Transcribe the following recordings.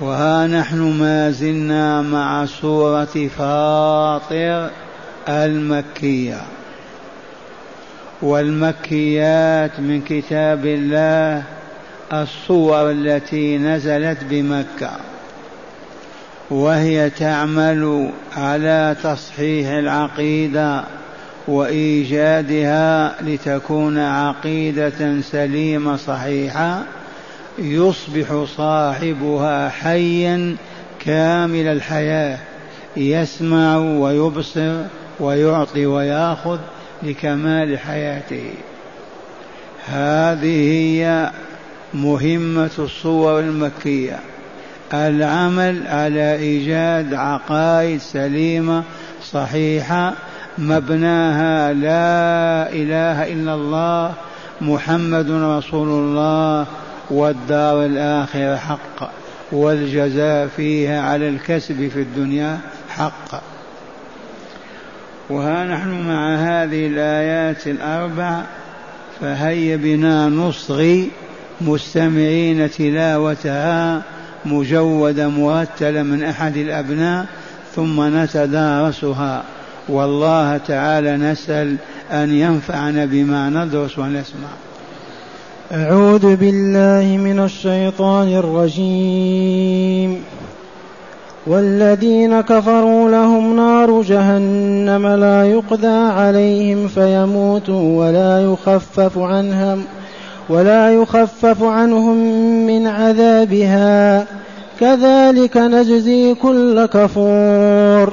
وها نحن ما زلنا مع سورة فاطر المكية. والمكيات من كتاب الله الصور التي نزلت بمكة. وهي تعمل على تصحيح العقيدة وإيجادها لتكون عقيدة سليمة صحيحة يصبح صاحبها حيا كامل الحياة يسمع ويبصر ويعطي ويأخذ لكمال حياته. هذه هي مهمة الصور المكية. العمل على إيجاد عقائد سليمة صحيحة مبناها لا إله إلا الله محمد رسول الله والدار الآخرة حق والجزاء فيها على الكسب في الدنيا حق. وها نحن مع هذه الآيات الأربع فهيا بنا نصغي مستمعين تلاوتها مجودة مرتلة من أحد الأبناء ثم نتدارسها. والله تعالى نسأل أن ينفعنا بما ندرس ونسمع. أعوذ بالله من الشيطان الرجيم. والذين كفروا لهم نار جهنم لا يقضى عليهم فيموتوا ولا يخفف عنهم ولا يخفف عنهم من عذابها. كذلك نجزي كل كفور.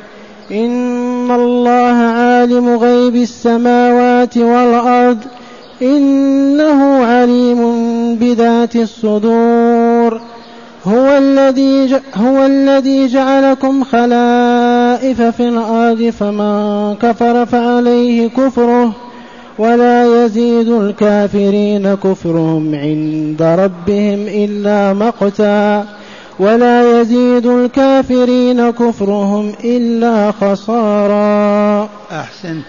إن الله عالم غيب السماوات والأرض إنه عليم بذات الصدور. هو الذي هو الذي جعلكم خلائف في الأرض فمن كفر فعليه كفره ولا يزيد الكافرين كفرهم عند ربهم إلا مقتا. ولا يزيد الكافرين كفرهم إلا خسارا. أحسنت.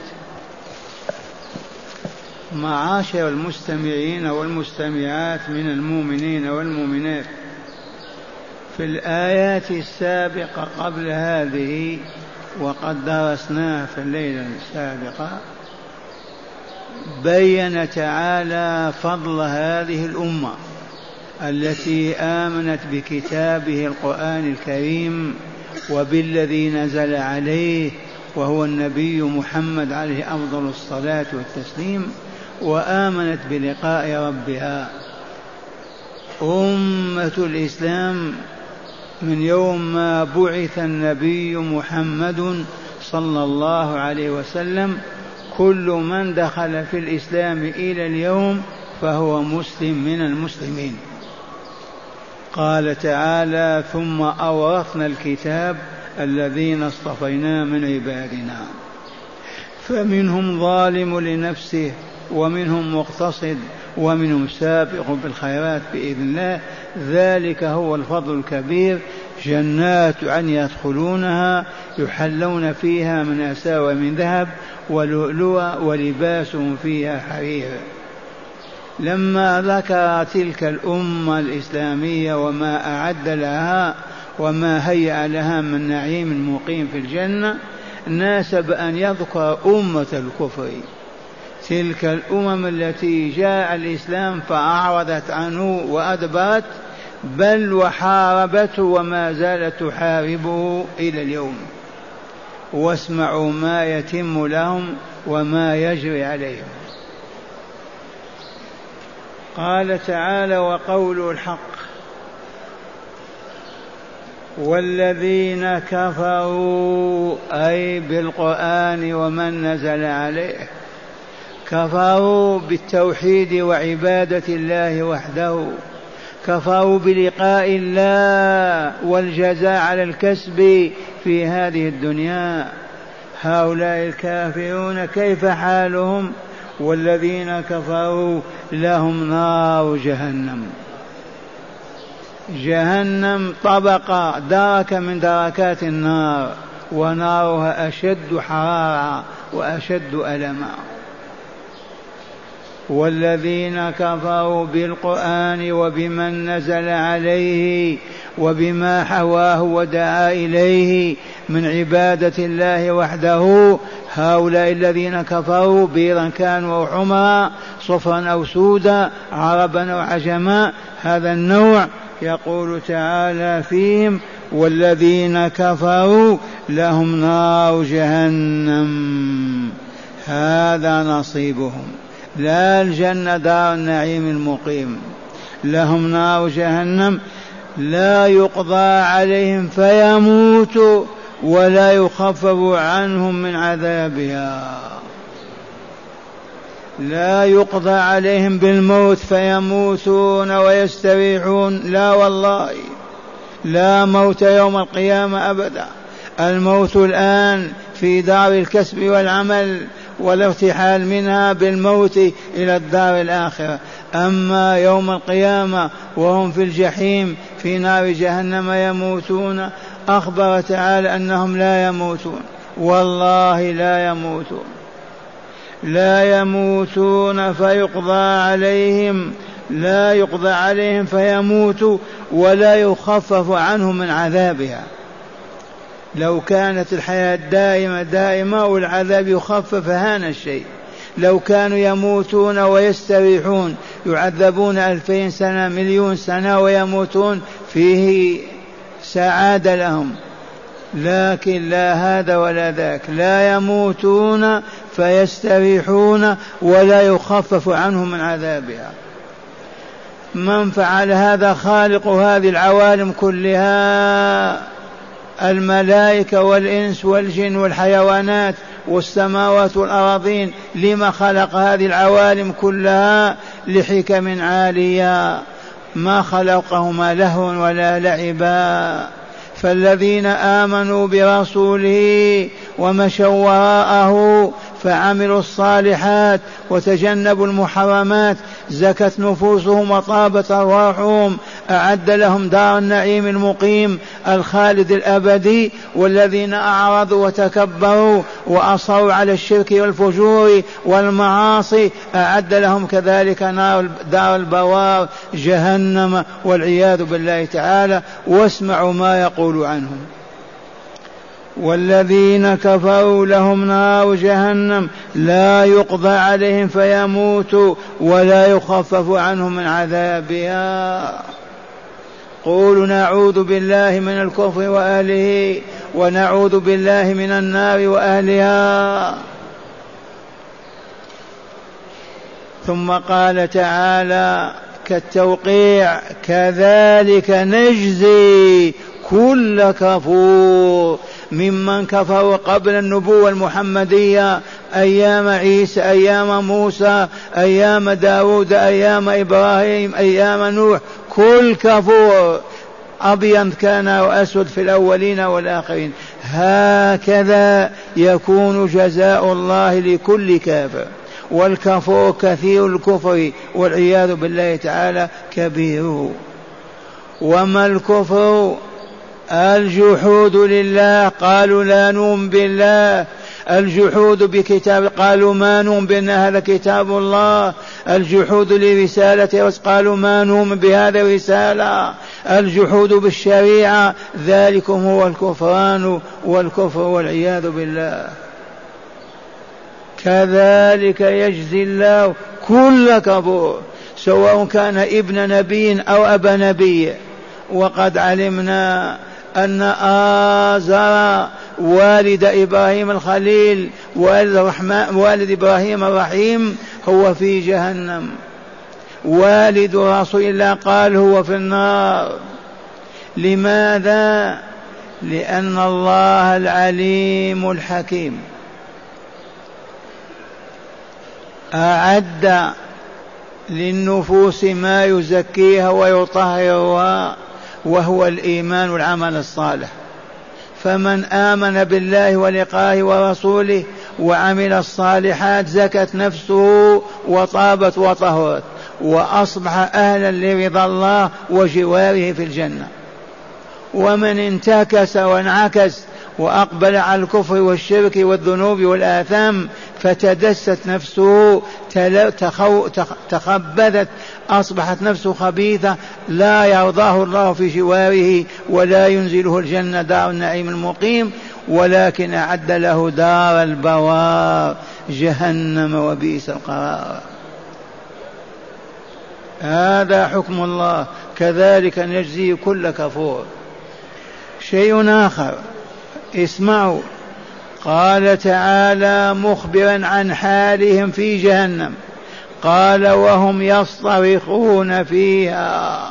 معاشر المستمعين والمستمعات من المؤمنين والمؤمنات في الآيات السابقة قبل هذه وقد درسناها في الليلة السابقة بين تعالى فضل هذه الأمة. التي آمنت بكتابه القرآن الكريم وبالذي نزل عليه وهو النبي محمد عليه أفضل الصلاة والتسليم وآمنت بلقاء ربها. أمة الإسلام من يوم ما بعث النبي محمد صلى الله عليه وسلم كل من دخل في الإسلام إلى اليوم فهو مسلم من المسلمين. قال تعالى ثم أورثنا الكتاب الذين اصطفينا من عبادنا. فمنهم ظالم لنفسه ومنهم مقتصد ومنهم سابق بالخيرات بإذن الله. ذلك هو الفضل الكبير. جنات عن يدخلونها يحلون فيها من أساوى من ذهب ولؤلؤا ولباسهم فيها حرير. لما ذكر تلك الأمة الإسلامية وما أعد لها وما هيأ لها من نعيم مقيم في الجنة ناسب أن يذكر أمة الكفر. تلك الأمم التي جاء الإسلام فأعرضت عنه وأدبرت بل وحاربته وما زالت تحاربه إلى اليوم. واسمعوا ما يتم لهم وما يجري عليهم. قال تعالى وقول الحق والذين كفروا أي بالقرآن ومن نزل عليه كفروا بالتوحيد وعبادة الله وحده كفروا بلقاء الله والجزاء على الكسب في هذه الدنيا. هؤلاء الكافرون كيف حالهم؟ والذين كفروا لهم نار جهنم. جهنم طبقة دركة من دركات النار ونارها أشد حرارة وأشد ألما. والذين كفروا بالقرآن وبمن نزل عليه وبما حواه ودعا إليه من عبادة الله وحده. هؤلاء الذين كفروا بيضا كانوا أو حمرا صفرا أو سودا عربا أو عجما هذا النوع يقول تعالى فيهم والذين كفروا لهم نار جهنم. هذا نصيبهم. لا الجنة دار النعيم المقيم. لهم نار جهنم لا يقضى عليهم فيموتوا ولا يخفف عنهم من عذابها. لا يقضى عليهم بالموت فيموتون ويستريحون. لا والله لا موت يوم القيامة أبدا. الموت الآن في دار الكسب والعمل. والارتحال منها بالموت إلى الدار الآخرة. أما يوم القيامة وهم في الجحيم في نار جهنم يموتون أخبر تعالى أنهم لا يموتون. والله لا يموتون. لا يموتون فيقضى عليهم لا يقضى عليهم فيموتوا ولا يخفف عنهم من عذابها. لو كانت الحياة دائمة دائمة والعذاب يخفف هان الشيء. لو كانوا يموتون ويستريحون يعذبون ألفين سنة مليون سنة ويموتون فيه سعادة لهم. لكن لا هذا ولا ذاك. لا يموتون فيستريحون ولا يخفف عنهم من عذابها. من فعل هذا خالق هذه العوالم كلها الملائكة والإنس والجن والحيوانات والسماوات والأراضين لما خلق هذه العوالم كلها لحكم عالية. ما خلقهما لهوا ولا لعبا. فالذين آمنوا برسوله ومشوا وراءه فعملوا الصالحات وتجنبوا المحرمات زكت نفوسهم وطابت أرواحهم أعد لهم دار النعيم المقيم الخالد الأبدي والذين أعرضوا وتكبروا وأصروا على الشرك والفجور والمعاصي أعد لهم كذلك نار دار البوار جهنم والعياذ بالله تعالى. واسمعوا ما يقول عنهم. والذين كفروا لهم نار جهنم لا يقضى عليهم فيموتوا ولا يخفف عنهم من عذابها. قولوا نعوذ بالله من الكفر وأهله ونعوذ بالله من النار وأهلها. ثم قال تعالى كالتوقيع كذلك نجزي كل كفور ممن كفروا قبل النبوة المحمدية أيام عيسى أيام موسى أيام داود أيام إبراهيم أيام نوح كل كفور. أبيض كان وأسود في الأولين والآخرين. هكذا يكون جزاء الله لكل كافر. والكفور كثير الكفر والعياذ بالله تعالى كبير. وما الكفر؟ الجحود لله قالوا لا نؤمن بالله. الجحود بكتاب قالوا ما نؤمن بأن هذا كتاب الله. الجحود لرسالة قالوا ما نؤمن بهذا الرسالة. الجحود بالشريعة ذلكم هو الكفران والكفر والعياذ بالله. كذلك يجزي الله كل كفور سواء كان ابن نبي أو أبا نبي. وقد علمنا أن آزر والد إبراهيم الخليل والد, الرحمن والد إبراهيم الرحيم هو في جهنم. والد رسول الله قال هو في النار. لماذا؟ لأن الله العليم الحكيم. أعد للنفوس ما يزكيها ويطهرها. وهو الإيمان والعمل الصالح. فمن آمن بالله ولقائه ورسوله وعمل الصالحات زكت نفسه وطابت وطهرت وأصبح أهلا لرضا الله وجواره في الجنة. ومن انتكس وانعكس وأقبل على الكفر والشرك والذنوب والآثام فتدست نفسه تخبثت أصبحت نفسه خبيثة لا يرضاه الله في جواره ولا ينزله الجنة دار النعيم المقيم ولكن أعد له دار البوار جهنم وبئس القرار. هذا حكم الله كذلك نجزي كل كفور. شيء آخر اسمعوا. قال تعالى مخبرا عن حالهم في جهنم. قال وهم يصطرخون فيها.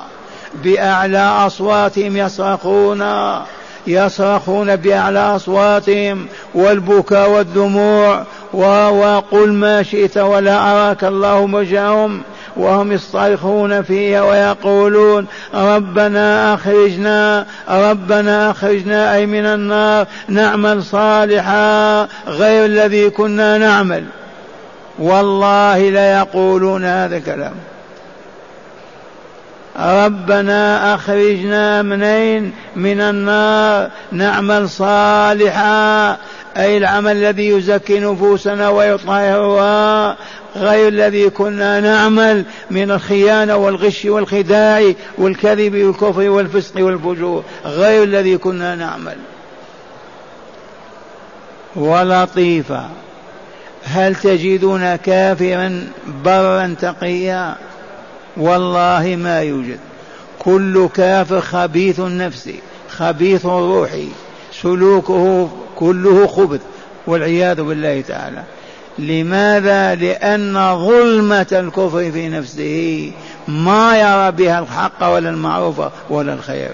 بأعلى أصواتهم يصرخون. يصرخون بأعلى أصواتهم. والبكاء والدموع. وقل ما شئت ولا أراك الله وجههم وهم يصطرخون فيها ويقولون ربنا أخرجنا ربنا أخرجنا أي من النار نعمل صالحا غير الذي كنا نعمل. والله ليقولون هذا الكلام. ربنا أخرجنا منين؟ من النار نعمل صالحا أي العمل الذي يزكي نفوسنا ويطهرها غير الذي كنا نعمل من الخيانة والغش والخداع والكذب والكفر والفسق والفجور غير الذي كنا نعمل. ولطيفة هل تجدون كافرا برا تقيا؟ والله ما يوجد. كل كافر خبيث النفس خبيث روحي سلوكه كله خبث والعياذ بالله تعالى. لماذا؟ لأن ظلمة الكفر في نفسه ما يرى بها الحق ولا المعروف ولا الخير.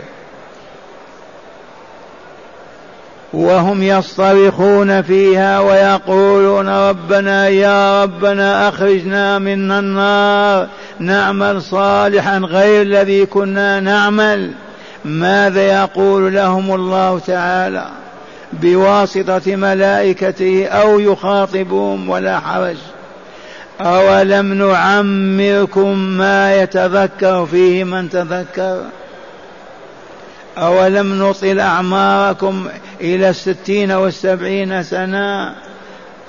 وهم يصطرخون فيها ويقولون ربنا يا ربنا أخرجنا من النار نعمل صالحا غير الذي كنا نعمل. ماذا يقول لهم الله تعالى؟ بواسطة ملائكته أو يخاطبهم ولا حرج. أولم نعمركم ما يتذكر فيه من تذكر؟ أولم نطل أعماركم إلى الستين والسبعين سنة؟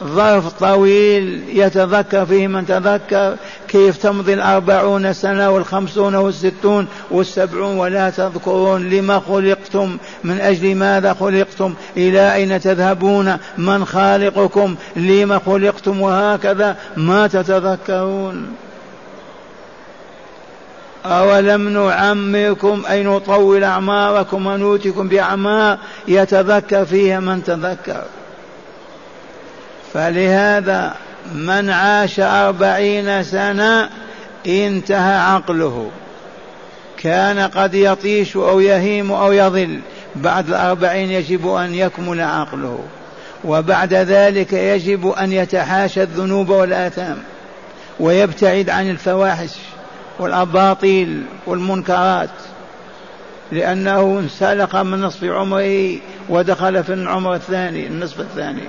ظرف طويل يتذكر فيه من تذكر؟ كيف تمضي الأربعون سنة والخمسون والستون والسبعون ولا تذكرون لما خلقتم؟ من أجل ماذا خلقتم؟ إلى أين تذهبون؟ من خالقكم؟ لما خلقتم؟ وهكذا ما تتذكرون. أولم نعمركم أي نطول أعماركم ونوتكم بأعمار يتذكر فيها من تذكر. فلهذا من عاش أربعين سنة انتهى عقله. كان قد يطيش أو يهيم أو يضل. بعد الأربعين يجب أن يكمل عقله. وبعد ذلك يجب أن يتحاشى الذنوب والآثام. ويبتعد عن الفواحش والأباطيل والمنكرات. لأنه انسلخ من نصف عمره ودخل في العمر الثاني النصف الثاني.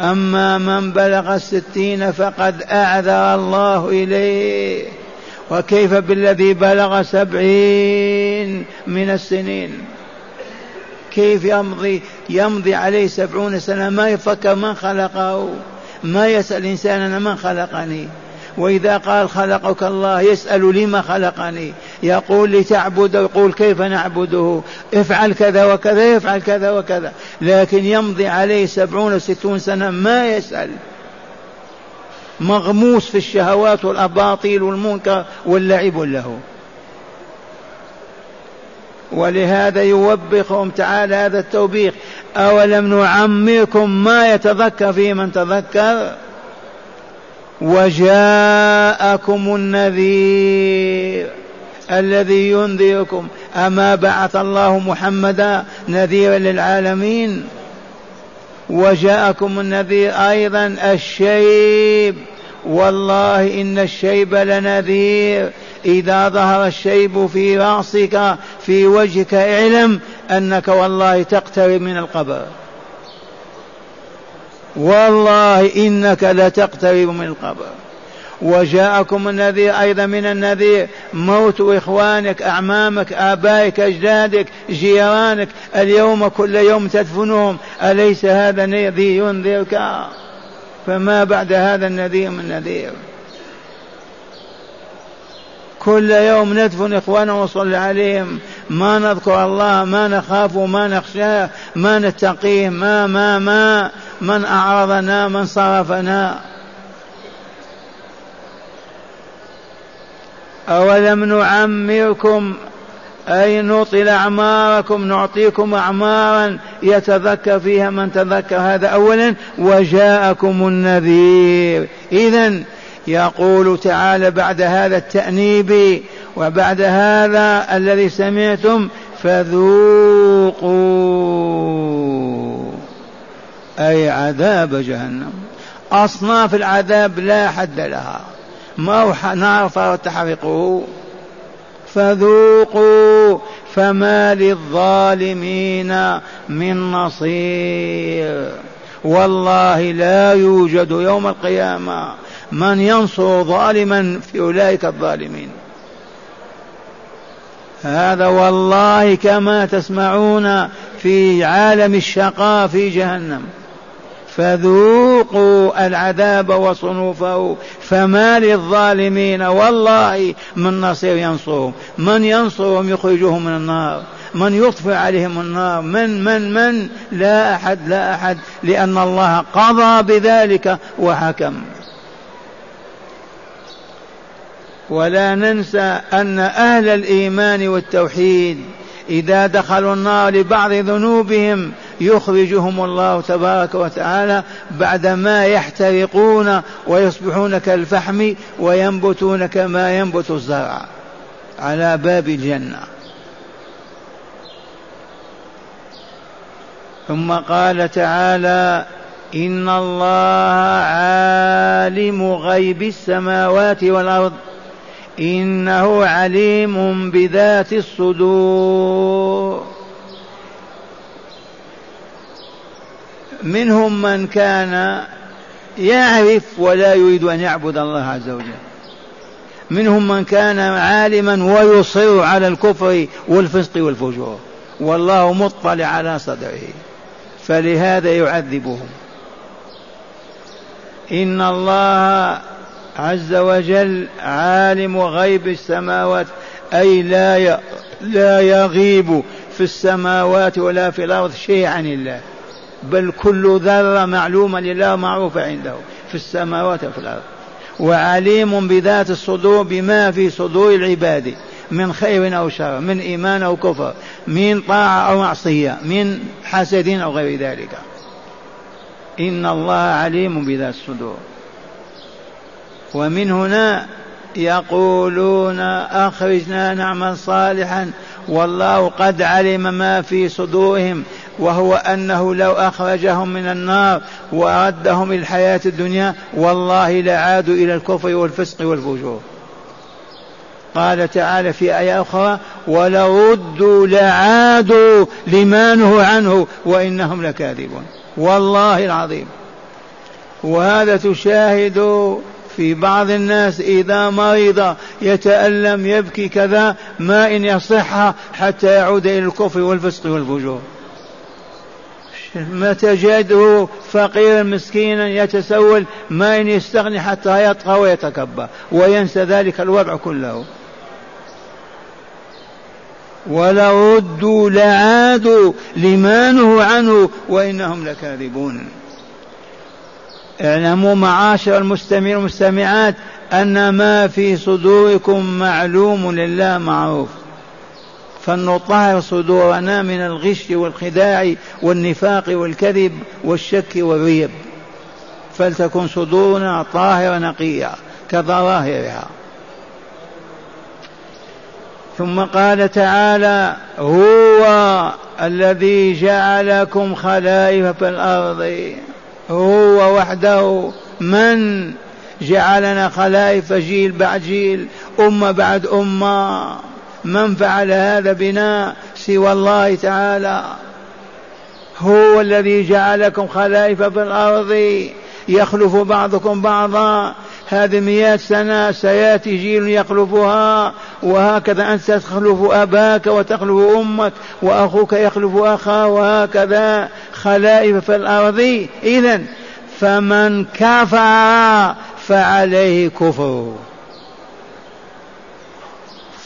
أما من بلغ الستين فقد أعذر الله إليه. وكيف بالذي بلغ سبعين من السنين؟ كيف يمضي يمضي عليه سبعون سنة؟ ما يفكر من خلقه. ما يسأل الإنسان أنا من خلقني. وإذا قال خلقك الله يسأل لما خلقني؟ يقول لتعبد يقول كيف نعبده؟ افعل كذا وكذا يفعل كذا وكذا. لكن يمضي عليه سبعون ستون سنة ما يسأل. مغموس في الشهوات والأباطيل والمنكر واللعب له. ولهذا يوبخهم تعالى هذا التوبيخ. أولم نعمركم ما يتذكر فيه من تذكر؟ وجاءكم النذير الذي ينذركم. أما بعث الله محمدا نذيرا للعالمين. وجاءكم النذير أيضا الشيب. والله إن الشيب لنذير. إذا ظهر الشيب في رأسك في وجهك اعلم أنك والله تقترب من القبر. والله إنك لتقترب من القبر. وجاءكم النذير أيضا من النذير موت إخوانك أعمامك آبائك أجدادك جيرانك اليوم كل يوم تدفنهم. أليس هذا الذي ينذرك فما بعد هذا النذير من نذير. كل يوم ندفن إخواننا ونصلي عليهم. ما نذكر الله ما نخاف ما نخشاه ما نتقيه ما ما ما. من أعرضنا من صرفنا. أولم نعمركم؟ أي نطل أعماركم نعطيكم أعمارا يتذكر فيها من تذكر هذا. أولا وجاءكم النذير. إذا يقول تعالى بعد هذا التأنيب وبعد هذا الذي سمعتم فذوقوا. أي عذاب جهنم. أصناف العذاب لا حد لها. ما هو نار تحرقه. فذوقوا فما للظالمين من نصير. والله لا يوجد يوم القيامة من ينصر ظالما في أولئك الظالمين. هذا والله كما تسمعون في عالم الشقاء في جهنم. فذوقوا العذاب وصنوفه فما للظالمين والله من نصير ينصرهم. من ينصرهم يخرجهم من النار من يطفئ عليهم النار. من من من؟ لا أحد لا أحد لأن الله قضى بذلك وحكم. ولا ننسى أن أهل الإيمان والتوحيد إذا دخلوا النار لبعض ذنوبهم يخرجهم الله تبارك وتعالى بعدما يحترقون ويصبحون كالفحم وينبتون كما ينبت الزرع على باب الجنة. ثم قال تعالى إن الله عالم غيب السماوات والأرض. إنه عليم بذات الصدور. منهم من كان يعرف ولا يريد أن يعبد الله عز وجل. منهم من كان عالما ويصر على الكفر والفسق والفجور. والله مطلع على صدره. فلهذا يعذبهم. إن الله عز وجل عالم غيب السماوات أي لا لا يغيب في السماوات ولا في الأرض شيء عن الله. بل كل ذرة معلومة لله معروفة عنده في السماوات وفي الأرض. وعليم بذات الصدور بما في صدور العباد من خير أو شر من إيمان أو كفر من طاعة أو معصية من حسد أو غير ذلك. إن الله عليم بذات الصدور. ومن هنا يقولون أخرجنا نعمل صالحا والله قد علم ما في صدورهم وهو أنه لو أخرجهم من النار وأردهم الحياة الدنيا والله لعادوا إلى الكفر والفسق والفجور. قال تعالى في آية أخرى ولو ردوا لعادوا لما نهوا عنه وإنهم لكاذبون. والله العظيم. وهذا تشاهد في بعض الناس إذا مرض يتألم يبكي كذا ما إن يصح حتى يعود إلى الكفر والفسق والفجور. ما تجده فقيرا مسكينا يتسول ما إن يستغني حتى يطغى ويتكبر وينسى ذلك الوضع كله. ولو ردوا لعادوا لما نهوا عنه وإنهم لكاذبون. اعلموا معاشر المستمعين والمستمعات أن ما في صدوركم معلوم لله معروف. فلنطهر صدورنا من الغش والخداع والنفاق والكذب والشك والريب. فلتكن صدورنا طاهرة نقية كظواهرها. ثم قال تعالى هو الذي جعلكم خلائف في الأرض. هو وحده من جعلنا خلائف جيل بعد جيل أمة بعد أمة. من فعل هذا بنا سوى الله تعالى. هو الذي جعلكم خلائف في الأرض يخلف بعضكم بعضا. هذه مئات سنة سيأتي جيل يخلفها وهكذا أنت تخلف أباك وتخلف أمك وأخوك يخلف أخاه وهكذا خلائف في الأرض. إذا فمن كفر فعليه كفر.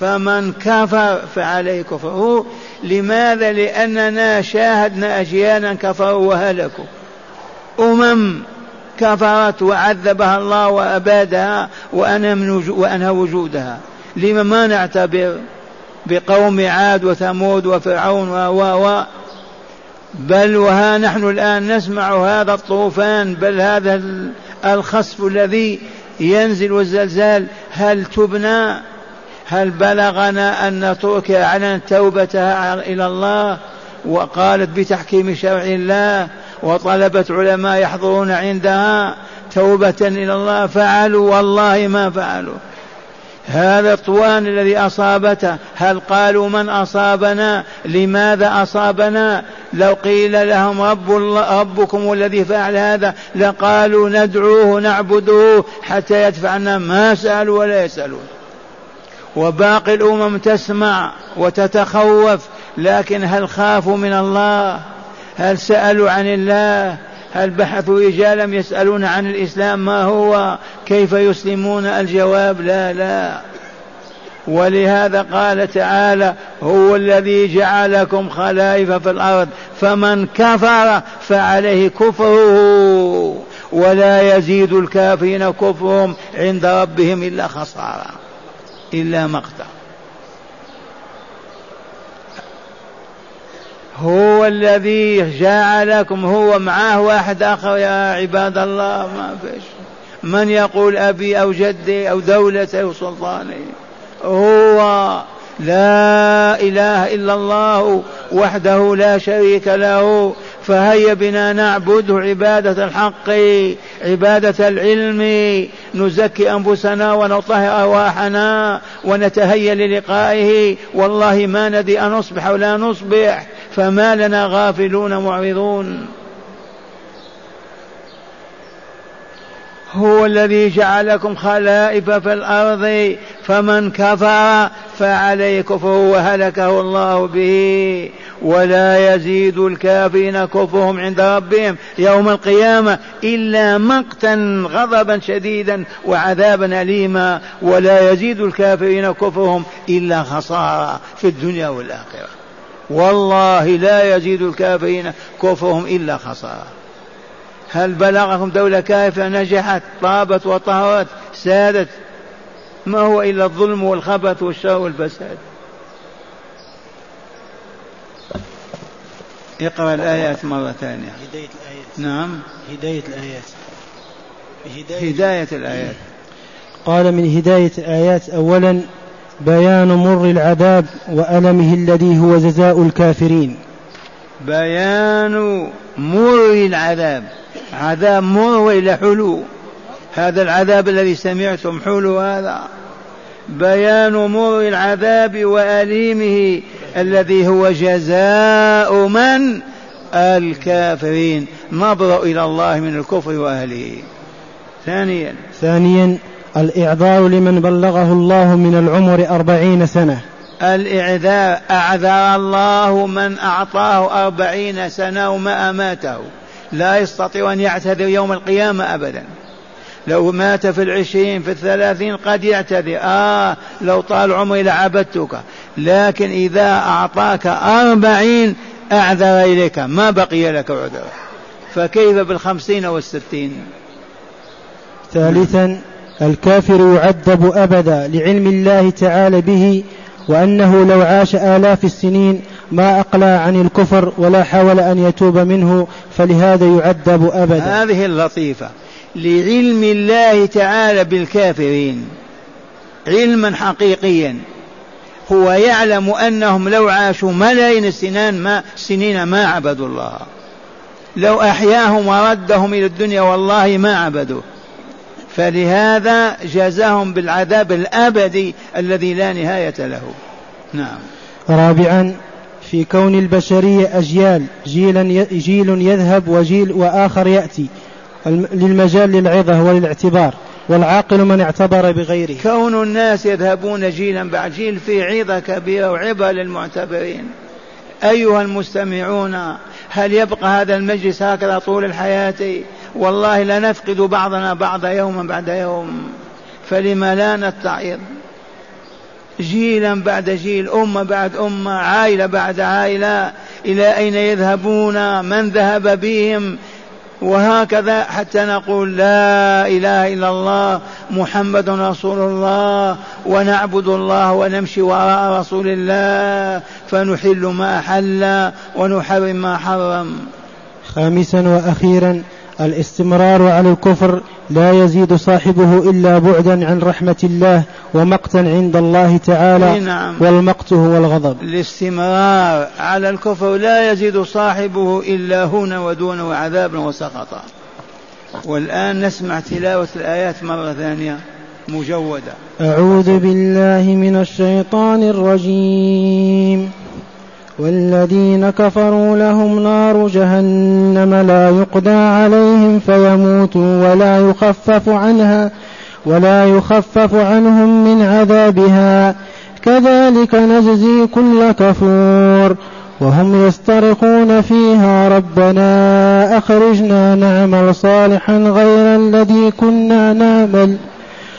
فمن كفر فعليه كفره لماذا؟ لأننا شاهدنا أجيالا كفروا وهلكوا. أمم كفرت وعذبها الله وأبادها وأنهى وجودها. لما ما نعتبر بقوم عاد وثمود وفرعون و و بل وها نحن الآن نسمع هذا الطوفان بل هذا الخسف الذي ينزل والزلزال. هل تبنى؟ هل بلغنا أن تركيا أعلنت توبتها إلى الله؟ وقالت بتحكيم شرع الله وطلبت علماء يحضرون عندها توبة إلى الله. فعلوا والله ما فعلوا. هذا الطوان الذي أصابته. هل قالوا من أصابنا؟ لماذا أصابنا؟ لو قيل لهم رب الله ربكم الذي فعل هذا لقالوا ندعوه نعبده حتى يدفعنا ما سألوا ولا يسألون. وباقي الأمم تسمع وتتخوف لكن هل خافوا من الله؟ هل سألوا عن الله؟ هل بحثوا رجالا يسألون عن الإسلام ما هو؟ كيف يسلمون الجواب؟ لا لا. ولهذا قال تعالى هو الذي جعلكم خلائف في الأرض فمن كفر فعليه كفره ولا يزيد الكافرين كفرهم عند ربهم إلا خسارة إلا مقتا هو الذي جعلكم هو معاه واحد آخر يا عباد الله ما فيش. من يقول أبي أو جدي أو دولتي أو سلطاني؟ هو. لا إله إلا الله وحده لا شريك له. فهيا بنا نعبده عبادة الحق عبادة العلم. نزكي أنفسنا ونطهر أرواحنا ونتهيأ للقائه. والله ما ندري أن نصبح ولا نصبح. فما لنا غافلون معرضون. هو الذي جعلكم خلائف في الأرض فمن كفر فعليه كفره وهلكه الله به. ولا يزيد الكافرين كفرهم عند ربهم يوم القيامة إلا مقتا غضبا شديدا وعذابا أليما. ولا يزيد الكافرين كفرهم إلا خسارة في الدنيا والآخرة. والله لا يزيد الكافرين كفرهم إلا خسارة. هل بلغكم دولة كافرة نجحت طابت وطهرت سادت؟ ما هو إلا الظلم والخبث والشر والفساد. اقرأ الآيات مرة ثانية. هداية الآيات. نعم. هداية الآيات. هداية, هداية الآيات. قال من هداية الآيات أولا بيان مر العذاب وألمه الذي هو جزاء الكافرين. بيان مر العذاب. عذاب مر وإلى حلو. هذا العذاب الذي سمعتم حلو هذا. بيان مر العذاب وأليمه الذي هو جزاء من؟ الكافرين. نظر إلى الله من الكفر وأهله. ثانيا. ثانيا الإعذار لمن بلغه الله من العمر أربعين سنة. الإعذار أعذر الله من أعطاه أربعين سنة وما أماته. لا يستطيع أن يعتذر يوم القيامة أبدا. لو مات في العشرين في الثلاثين قد يعتذر. آه لو طال عمري لعبدتك. لكن إذا أعطاك أربعين أعذر إليك. ما بقي لك عذر. فكيف بالخمسين والستين؟ ثالثا الكافر يعذب أبدا لعلم الله تعالى به وأنه لو عاش آلاف السنين ما أقلع عن الكفر ولا حاول أن يتوب منه فلهذا يعذب أبدا. هذه اللطيفة. لعلم الله تعالى بالكافرين علما حقيقيا. هو يعلم أنهم لو عاشوا ملايين السنين ما سنين ما عبدوا الله. لو أحياهم وردهم إلى الدنيا والله ما عبدوه. فلهذا جزاهم بالعذاب الأبدي الذي لا نهاية له. نعم. رابعا في كون البشرية أجيال جيلا جيل يذهب وجيل وآخر يأتي للمجال للعظة وللاعتبار والعاقل من اعتبر بغيره. كون الناس يذهبون جيلا بعد جيل في عظة كبيرة وعبرة للمعتبرين. أيها المستمعون هل يبقى هذا المجلس هكذا طول الحياة؟ والله لنفقد بعضنا بعض يوما بعد يوم فلما لا نتعظ؟ جيلا بعد جيل أمة بعد أمة عائلة بعد عائلة إلى أين يذهبون؟ من ذهب بهم؟ وهكذا حتى نقول لا إله إلا الله محمد رسول الله ونعبد الله ونمشي وراء رسول الله فنحل ما احل ونحرم ما حرم. خامسا وأخيرا الاستمرار على الكفر لا يزيد صاحبه إلا بعدا عن رحمة الله ومقتا عند الله تعالى نعم. والمقت هو الغضب. الاستمرار على الكفر لا يزيد صاحبه إلا هنا ودون وعذابا وسخطا والآن نسمع تلاوة الآيات مرة ثانية مجودة. أعوذ بالله من الشيطان الرجيم. والذين كفروا لهم نار جهنم لا يقضى عليهم فيموتوا ولا يخفف عنها ولا يخفف عنهم من عذابها. كذلك نجزي كل كفور وهم يسترخون فيها. ربنا أخرجنا نعمل صالحا غير الذي كنا نعمل.